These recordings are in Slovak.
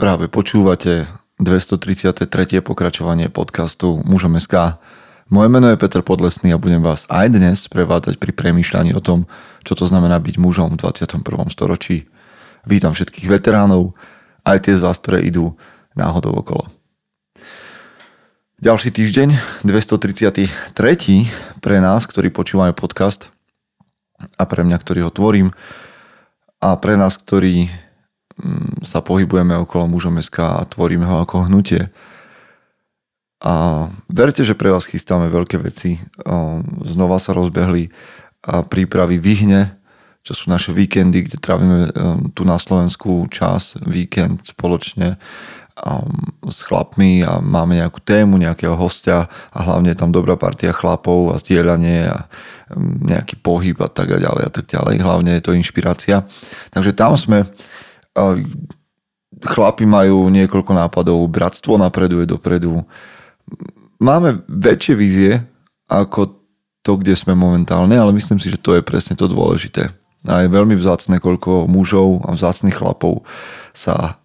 Práve počúvate 233. pokračovanie podcastu Mužom SK. Moje meno je Peter Podlesný a budem vás aj dnes prevádzať pri premýšľaní o tom, čo to znamená byť mužom v 21. storočí. Vítam všetkých veteránov, aj tie z vás, ktoré idú náhodou okolo. Ďalší týždeň, 233. pre nás, ktorí počúvame podcast a pre mňa, ktorý ho tvorím a pre nás, ktorí sa pohybujeme okolo mužom SK a tvoríme ho ako hnutie. A verte, že pre vás chystáme veľké veci. Znova sa rozbehli prípravy Vyhne, čo sú naše víkendy, kde trávime tu na Slovensku čas, víkend spoločne s chlapmi a máme nejakú tému, nejakého hostia a hlavne je tam dobrá partia chlapov a zdieľanie a nejaký pohyb a tak ďalej a tak ďalej. Hlavne je to inšpirácia. Takže tam sme Chlapi majú niekoľko nápadov, bratstvo napreduje dopredu. Máme väčšie vízie ako to, kde sme momentálne, ale myslím si, že to je presne to dôležité. A je veľmi vzácne, koľko mužov a vzácných chlapov sa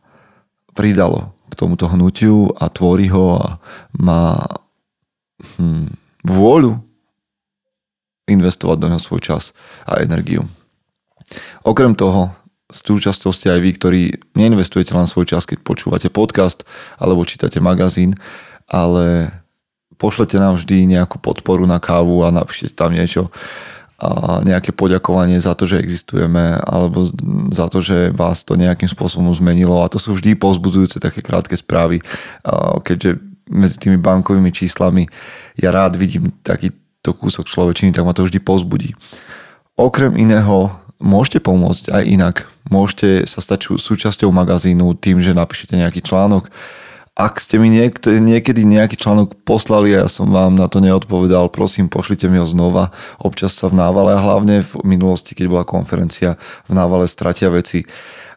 pridalo k tomuto hnutiu a tvorí ho a má hm, vôľu investovať do neho svoj čas a energiu. Okrem toho, súčasťou ste aj vy, ktorí neinvestujete len svoj čas, keď počúvate podcast alebo čítate magazín, ale pošlete nám vždy nejakú podporu na kávu a napíšte tam niečo a nejaké poďakovanie za to, že existujeme alebo za to, že vás to nejakým spôsobom zmenilo a to sú vždy pozbudzujúce také krátke správy, keďže medzi tými bankovými číslami ja rád vidím takýto kúsok človečiny, tak ma to vždy pozbudí. Okrem iného môžete pomôcť aj inak. Môžete sa stať súčasťou magazínu tým, že napíšete nejaký článok. Ak ste mi niekto, niekedy nejaký článok poslali a ja som vám na to neodpovedal, prosím, pošlite mi ho znova. Občas sa v návale a hlavne v minulosti, keď bola konferencia, v návale stratia veci.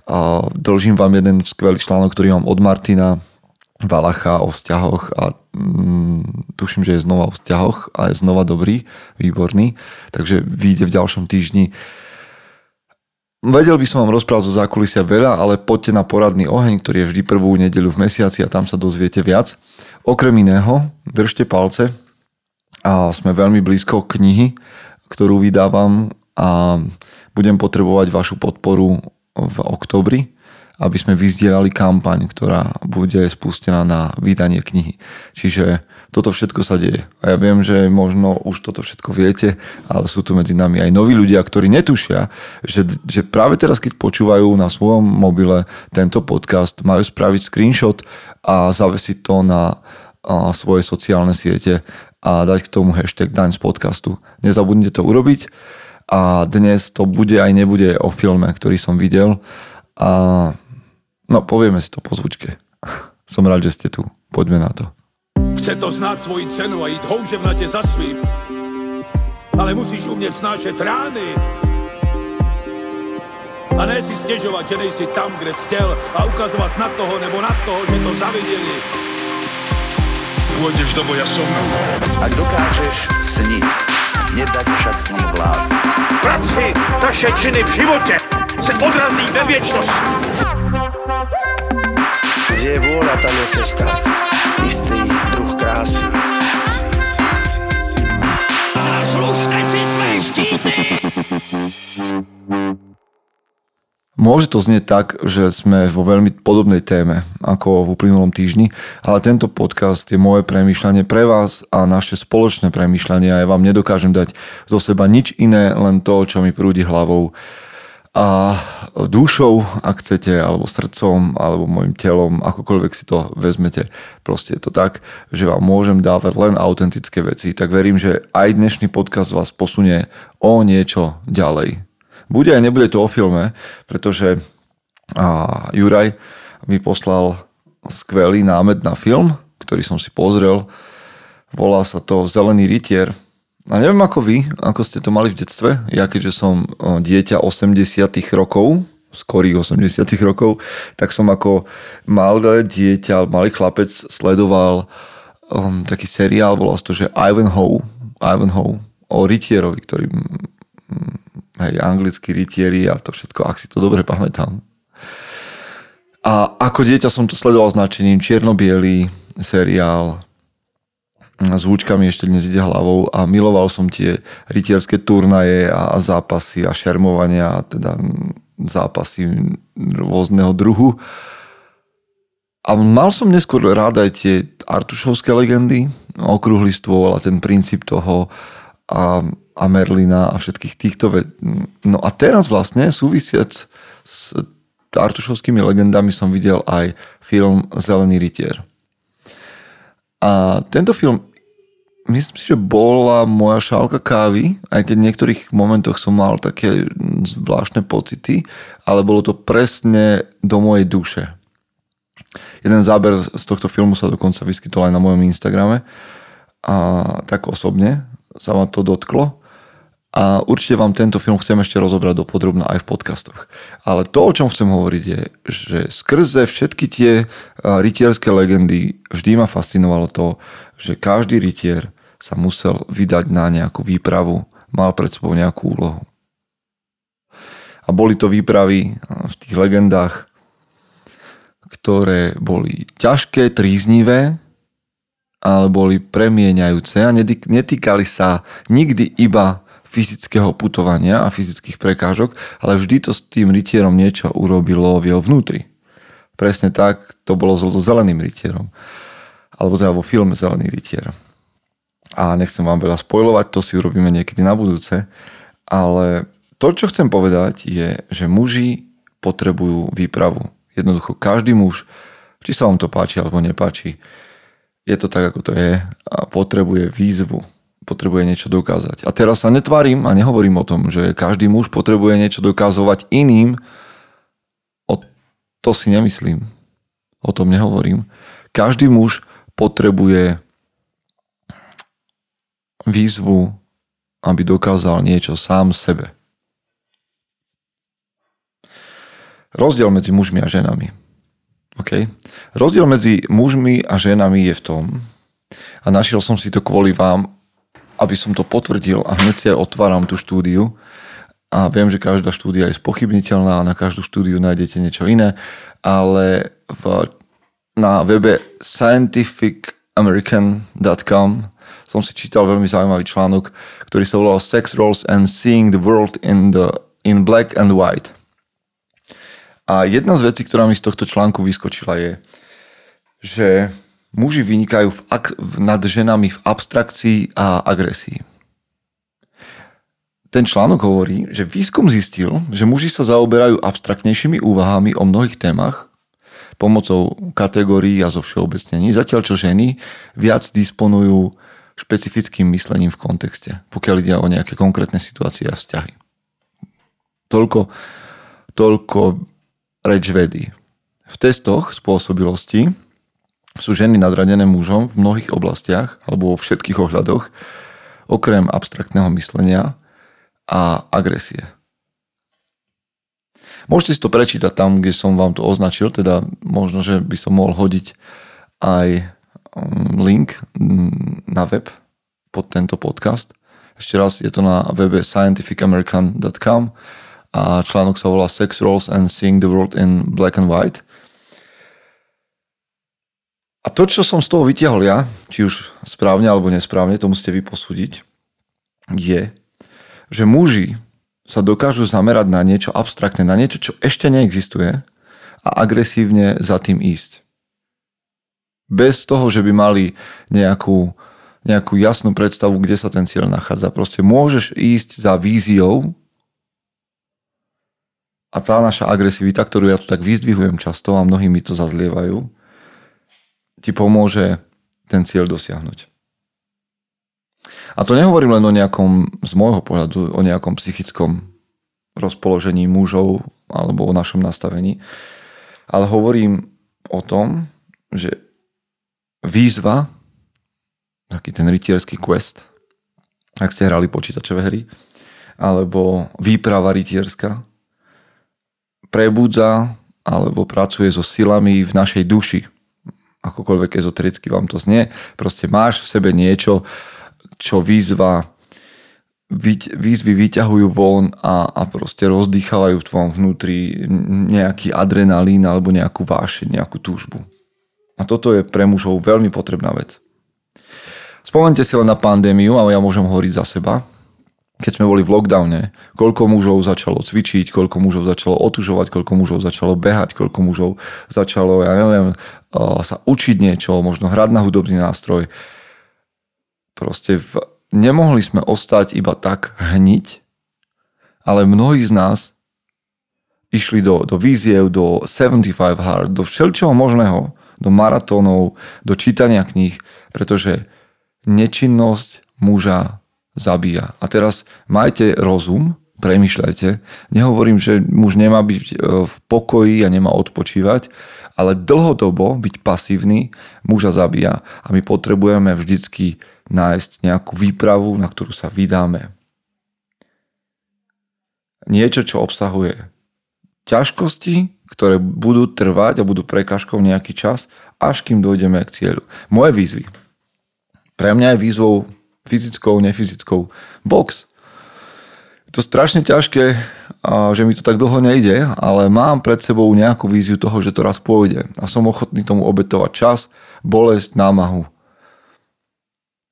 A dlžím vám jeden skvelý článok, ktorý mám od Martina Valacha o vzťahoch a mm, tuším, že je znova o vzťahoch a je znova dobrý, výborný. Takže vyjde v ďalšom týždni Vedel by som vám rozprávať zo zákulisia veľa, ale poďte na poradný oheň, ktorý je vždy prvú nedeľu v mesiaci a tam sa dozviete viac. Okrem iného, držte palce a sme veľmi blízko knihy, ktorú vydávam a budem potrebovať vašu podporu v oktobri aby sme vyzdielali kampaň, ktorá bude spustená na vydanie knihy. Čiže toto všetko sa deje. A ja viem, že možno už toto všetko viete, ale sú tu medzi nami aj noví ľudia, ktorí netušia, že, že práve teraz, keď počúvajú na svojom mobile tento podcast, majú spraviť screenshot a zavesiť to na a svoje sociálne siete a dať k tomu hashtag daň z podcastu. Nezabudnite to urobiť a dnes to bude aj nebude o filme, ktorý som videl a povieme si to po zvučke. Som rád, že ste tu. Poďme na to. Chce to znát svoji cenu a jít houževnatě za svým. Ale musíš umět snášet rány. A ne si stěžovat, že nejsi tam, kde jsi chtěl a ukazovat na toho nebo na toho, že to zaviděli. Pôjdeš do boja som. Ak dokážeš sniť, nedať však sním vlád. Práci, taše činy v životě se odrazí ve věčnosti. Kde je vôľa, tam je cesta. Istý druh krásy. Zaslužte si své štíty! Môže to znieť tak, že sme vo veľmi podobnej téme ako v uplynulom týždni, ale tento podcast je moje premýšľanie pre vás a naše spoločné premýšľanie a ja vám nedokážem dať zo seba nič iné, len to, čo mi prúdi hlavou a dušou, ak chcete, alebo srdcom, alebo môjim telom, akokoľvek si to vezmete. Proste je to tak, že vám môžem dávať len autentické veci. Tak verím, že aj dnešný podcast vás posunie o niečo ďalej. Bude aj nebude to o filme, pretože a, Juraj mi poslal skvelý námed na film, ktorý som si pozrel. Volá sa to Zelený rytier a neviem ako vy, ako ste to mali v detstve. Ja keďže som dieťa 80 rokov, skorých 80 rokov, tak som ako malé dieťa, malý chlapec sledoval um, taký seriál, volal to, že Ivanhoe, Ivanhoe o rytierovi, ktorý hej, anglickí rytieri a to všetko, ak si to dobre pamätám. A ako dieťa som to sledoval značením čierno-bielý seriál s húčkami ešte dnes ide hlavou a miloval som tie rytierské turnaje a zápasy a šermovania a teda zápasy rôzneho druhu. A mal som neskôr rád aj tie artušovské legendy, okrúhly stôl a ten princíp toho a, a Merlina a všetkých týchto ved... No a teraz vlastne súvisiac s artušovskými legendami som videl aj film Zelený rytier. A tento film myslím si, že bola moja šálka kávy, aj keď v niektorých momentoch som mal také zvláštne pocity, ale bolo to presne do mojej duše. Jeden záber z tohto filmu sa dokonca vyskytol aj na mojom Instagrame a tak osobne sa ma to dotklo a určite vám tento film chcem ešte rozobrať do podrobna aj v podcastoch. Ale to, o čom chcem hovoriť je, že skrze všetky tie rytierské legendy vždy ma fascinovalo to, že každý rytier sa musel vydať na nejakú výpravu, mal pred sebou nejakú úlohu. A boli to výpravy v tých legendách, ktoré boli ťažké, tríznivé, ale boli premieňajúce a netýkali sa nikdy iba fyzického putovania a fyzických prekážok, ale vždy to s tým rytierom niečo urobilo v jeho vnútri. Presne tak to bolo so zeleným rytierom. Alebo teda vo filme Zelený rytier a nechcem vám veľa spojovať, to si urobíme niekedy na budúce, ale to, čo chcem povedať je, že muži potrebujú výpravu. Jednoducho každý muž, či sa vám to páči alebo nepáči, je to tak, ako to je a potrebuje výzvu, potrebuje niečo dokázať. A teraz sa netvarím a nehovorím o tom, že každý muž potrebuje niečo dokazovať iným, o to si nemyslím. O tom nehovorím. Každý muž potrebuje výzvu, aby dokázal niečo sám sebe. Rozdiel medzi mužmi a ženami. Okay. Rozdiel medzi mužmi a ženami je v tom, a našiel som si to kvôli vám, aby som to potvrdil a hneď si aj otváram tú štúdiu a viem, že každá štúdia je spochybniteľná a na každú štúdiu nájdete niečo iné, ale v, na webe scientificamerican.com som si čítal veľmi zaujímavý článok, ktorý sa volal Sex Roles and Seeing the World in, the, in Black and White. A jedna z vecí, ktorá mi z tohto článku vyskočila je, že muži vynikajú v ak- nad ženami v abstrakcii a agresii. Ten článok hovorí, že výskum zistil, že muži sa zaoberajú abstraktnejšími úvahami o mnohých témach pomocou kategórií a zo všeobecnení, zatiaľ čo ženy viac disponujú špecifickým myslením v kontexte, pokiaľ ide o nejaké konkrétne situácie a vzťahy. Toľko, toľko reč vedy. V testoch spôsobilosti sú ženy nadradené mužom v mnohých oblastiach alebo vo všetkých ohľadoch, okrem abstraktného myslenia a agresie. Môžete si to prečítať tam, kde som vám to označil, teda možno, že by som mohol hodiť aj link mm, na web pod tento podcast. Ešte raz je to na webe scientificamerican.com a článok sa volá Sex Roles and Seeing the World in Black and White. A to, čo som z toho vytiahol ja, či už správne alebo nesprávne, to musíte vy posúdiť, je, že muži sa dokážu zamerať na niečo abstraktné, na niečo, čo ešte neexistuje a agresívne za tým ísť. Bez toho, že by mali nejakú, nejakú jasnú predstavu, kde sa ten cieľ nachádza. Proste môžeš ísť za víziou a tá naša agresivita, ktorú ja tu tak vyzdvihujem často a mnohí mi to zazlievajú, ti pomôže ten cieľ dosiahnuť. A to nehovorím len o nejakom, z môjho pohľadu, o nejakom psychickom rozpoložení mužov alebo o našom nastavení, ale hovorím o tom, že výzva, taký ten rytierský quest, ak ste hrali počítačové hry, alebo výprava rytierska, prebudza alebo pracuje so silami v našej duši. Akokoľvek ezotericky vám to znie. Proste máš v sebe niečo, čo výzva výzvy vyťahujú von a, a proste rozdýchavajú v tvojom vnútri nejaký adrenalín alebo nejakú vášeň, nejakú túžbu. A toto je pre mužov veľmi potrebná vec. Spomente si len na pandémiu, ale ja môžem hovoriť za seba. Keď sme boli v lockdowne, koľko mužov začalo cvičiť, koľko mužov začalo otužovať, koľko mužov začalo behať, koľko mužov začalo, ja neviem, sa učiť niečo, možno hrať na hudobný nástroj. Proste v, nemohli sme ostať iba tak hniť, ale mnohí z nás išli do, do víziev, do 75 hard, do všeličoho možného, do maratónov, do čítania kníh, pretože nečinnosť muža zabíja. A teraz majte rozum, premyšľajte. Nehovorím, že muž nemá byť e, v pokoji a nemá odpočívať, ale dlhodobo byť pasívny muža zabíja a my potrebujeme vždycky nájsť nejakú výpravu, na ktorú sa vydáme. Niečo, čo obsahuje ťažkosti, ktoré budú trvať a budú prekážkou nejaký čas, až kým dojdeme k cieľu. Moje výzvy. Pre mňa je výzvou fyzickou, nefyzickou box. Je to strašne ťažké, že mi to tak dlho nejde, ale mám pred sebou nejakú víziu toho, že to raz pôjde a som ochotný tomu obetovať čas, bolesť, námahu,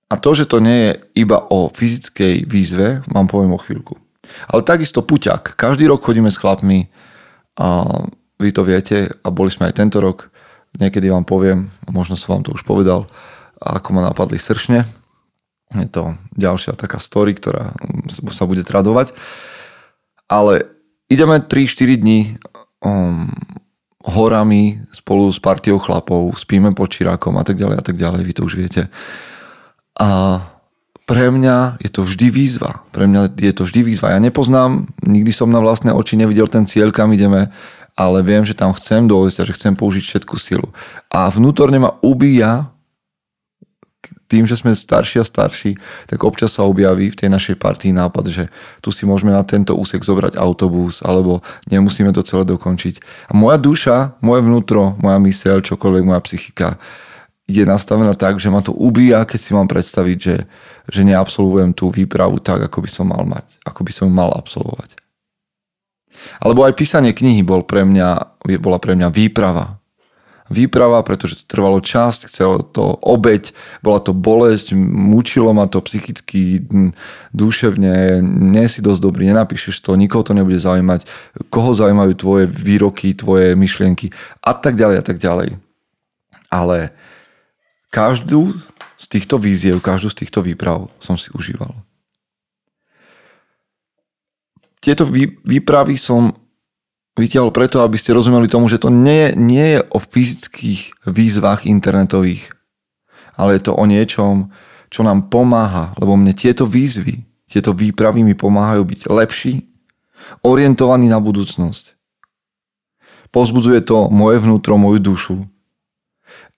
a to, že to nie je iba o fyzickej výzve, vám poviem o chvíľku. Ale takisto puťak. Každý rok chodíme s chlapmi vy to viete a boli sme aj tento rok. Niekedy vám poviem, možno som vám to už povedal, ako ma napadli sršne. Je to ďalšia taká story, ktorá sa bude tradovať. Ale ideme 3-4 dní um, horami spolu s partiou chlapov, spíme pod čirákom a tak ďalej a tak ďalej, vy to už viete. A pre mňa je to vždy výzva. Pre mňa je to vždy výzva. Ja nepoznám, nikdy som na vlastné oči nevidel ten cieľ, kam ideme, ale viem, že tam chcem dôjsť a že chcem použiť všetku silu. A vnútorne ma ubíja tým, že sme starší a starší, tak občas sa objaví v tej našej partii nápad, že tu si môžeme na tento úsek zobrať autobus, alebo nemusíme to celé dokončiť. A moja duša, moje vnútro, moja myseľ, čokoľvek, moja psychika je nastavená tak, že ma to ubíja, keď si mám predstaviť, že, že neabsolvujem tú výpravu tak, ako by som mal mať, ako by som mal absolvovať. Alebo aj písanie knihy bol pre mňa, bola pre mňa výprava. Výprava, pretože to trvalo časť, chcelo to obeď, bola to bolesť, mučilo ma to psychicky, duševne, nie si dosť dobrý, nenapíšeš to, nikoho to nebude zaujímať, koho zaujímajú tvoje výroky, tvoje myšlienky a tak ďalej a tak ďalej. Ale každú z týchto víziev, každú z týchto výprav som si užíval. Tieto výpravy som vytiahol preto, aby ste rozumeli tomu, že to nie, nie je o fyzických výzvach internetových, ale je to o niečom, čo nám pomáha, lebo mne tieto výzvy, tieto výpravy mi pomáhajú byť lepší, orientovaný na budúcnosť. Pozbudzuje to moje vnútro, moju dušu.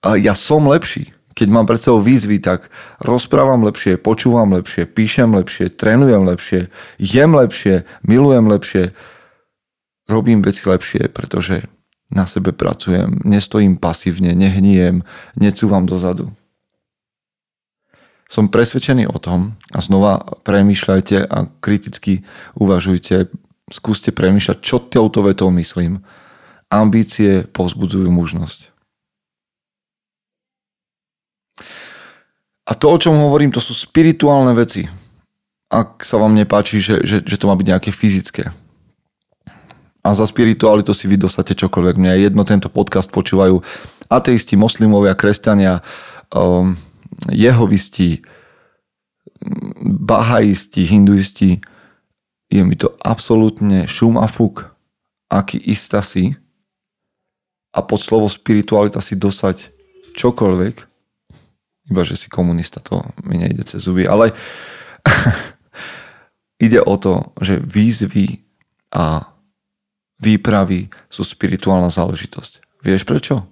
A ja som lepší keď mám pred sebou výzvy, tak rozprávam lepšie, počúvam lepšie, píšem lepšie, trénujem lepšie, jem lepšie, milujem lepšie, robím veci lepšie, pretože na sebe pracujem, nestojím pasívne, nehníjem, necúvam dozadu. Som presvedčený o tom a znova premýšľajte a kriticky uvažujte, skúste premýšľať, čo touto vetou myslím. Ambície povzbudzujú mužnosť. A to, o čom hovorím, to sú spirituálne veci. Ak sa vám nepáči, že, že, že to má byť nejaké fyzické. A za spiritualitu si vy dostate čokoľvek. Mňa je jedno, tento podcast počúvajú ateisti, moslimovia, kresťania, um, jehovisti, bahaisti, hinduisti. Je mi to absolútne šum a fuk, aký istá si a pod slovo spiritualita si dosať čokoľvek, iba, že si komunista, to mi nejde cez zuby. Ale ide o to, že výzvy a výpravy sú spirituálna záležitosť. Vieš prečo?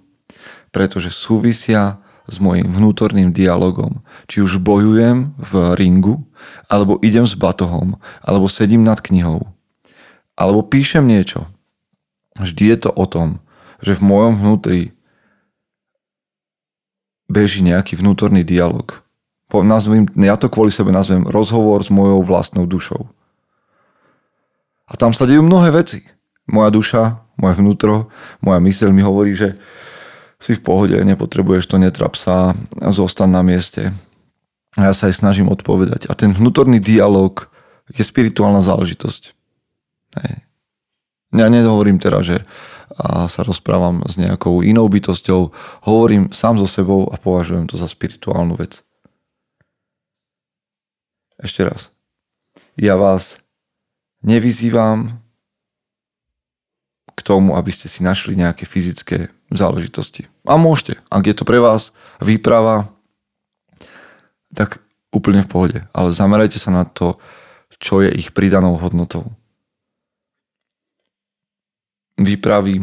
Pretože súvisia s mojim vnútorným dialogom. Či už bojujem v ringu, alebo idem s batohom, alebo sedím nad knihou, alebo píšem niečo. Vždy je to o tom, že v mojom vnútri beží nejaký vnútorný dialog. Po, nazvím, ja to kvôli sebe nazvem rozhovor s mojou vlastnou dušou. A tam sa dejú mnohé veci. Moja duša, moje vnútro, moja myseľ mi hovorí, že si v pohode, nepotrebuješ to, netrap sa, zostan na mieste. A ja sa aj snažím odpovedať. A ten vnútorný dialog je spirituálna záležitosť. Hej. Ja nehovorím teraz, že sa rozprávam s nejakou inou bytosťou, hovorím sám so sebou a považujem to za spirituálnu vec. Ešte raz. Ja vás nevyzývam k tomu, aby ste si našli nejaké fyzické záležitosti. A môžete. Ak je to pre vás výprava, tak úplne v pohode. Ale zamerajte sa na to, čo je ich pridanou hodnotou výpravy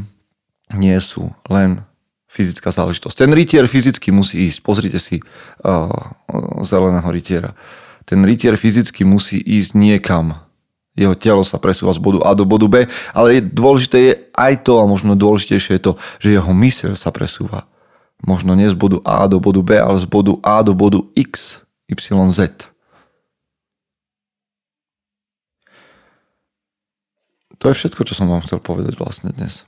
nie sú len fyzická záležitosť. Ten rytier fyzicky musí ísť. Pozrite si uh, zeleného rytiera. Ten rytier fyzicky musí ísť niekam. Jeho telo sa presúva z bodu A do bodu B, ale je, dôležité je aj to, a možno dôležitejšie je to, že jeho myseľ sa presúva. Možno nie z bodu A do bodu B, ale z bodu A do bodu X, Y, Z. To je všetko, čo som vám chcel povedať vlastne dnes.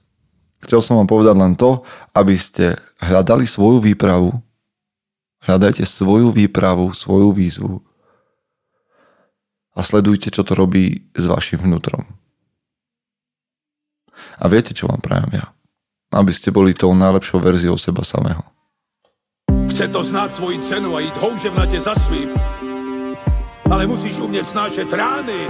Chcel som vám povedať len to, aby ste hľadali svoju výpravu, hľadajte svoju výpravu, svoju výzvu a sledujte, čo to robí s vašim vnútrom. A viete, čo vám prajem ja? Aby ste boli tou najlepšou verziou seba samého. Chce to znáť svoji cenu a ísť houževnate za svým. Ale musíš umieť snášať rány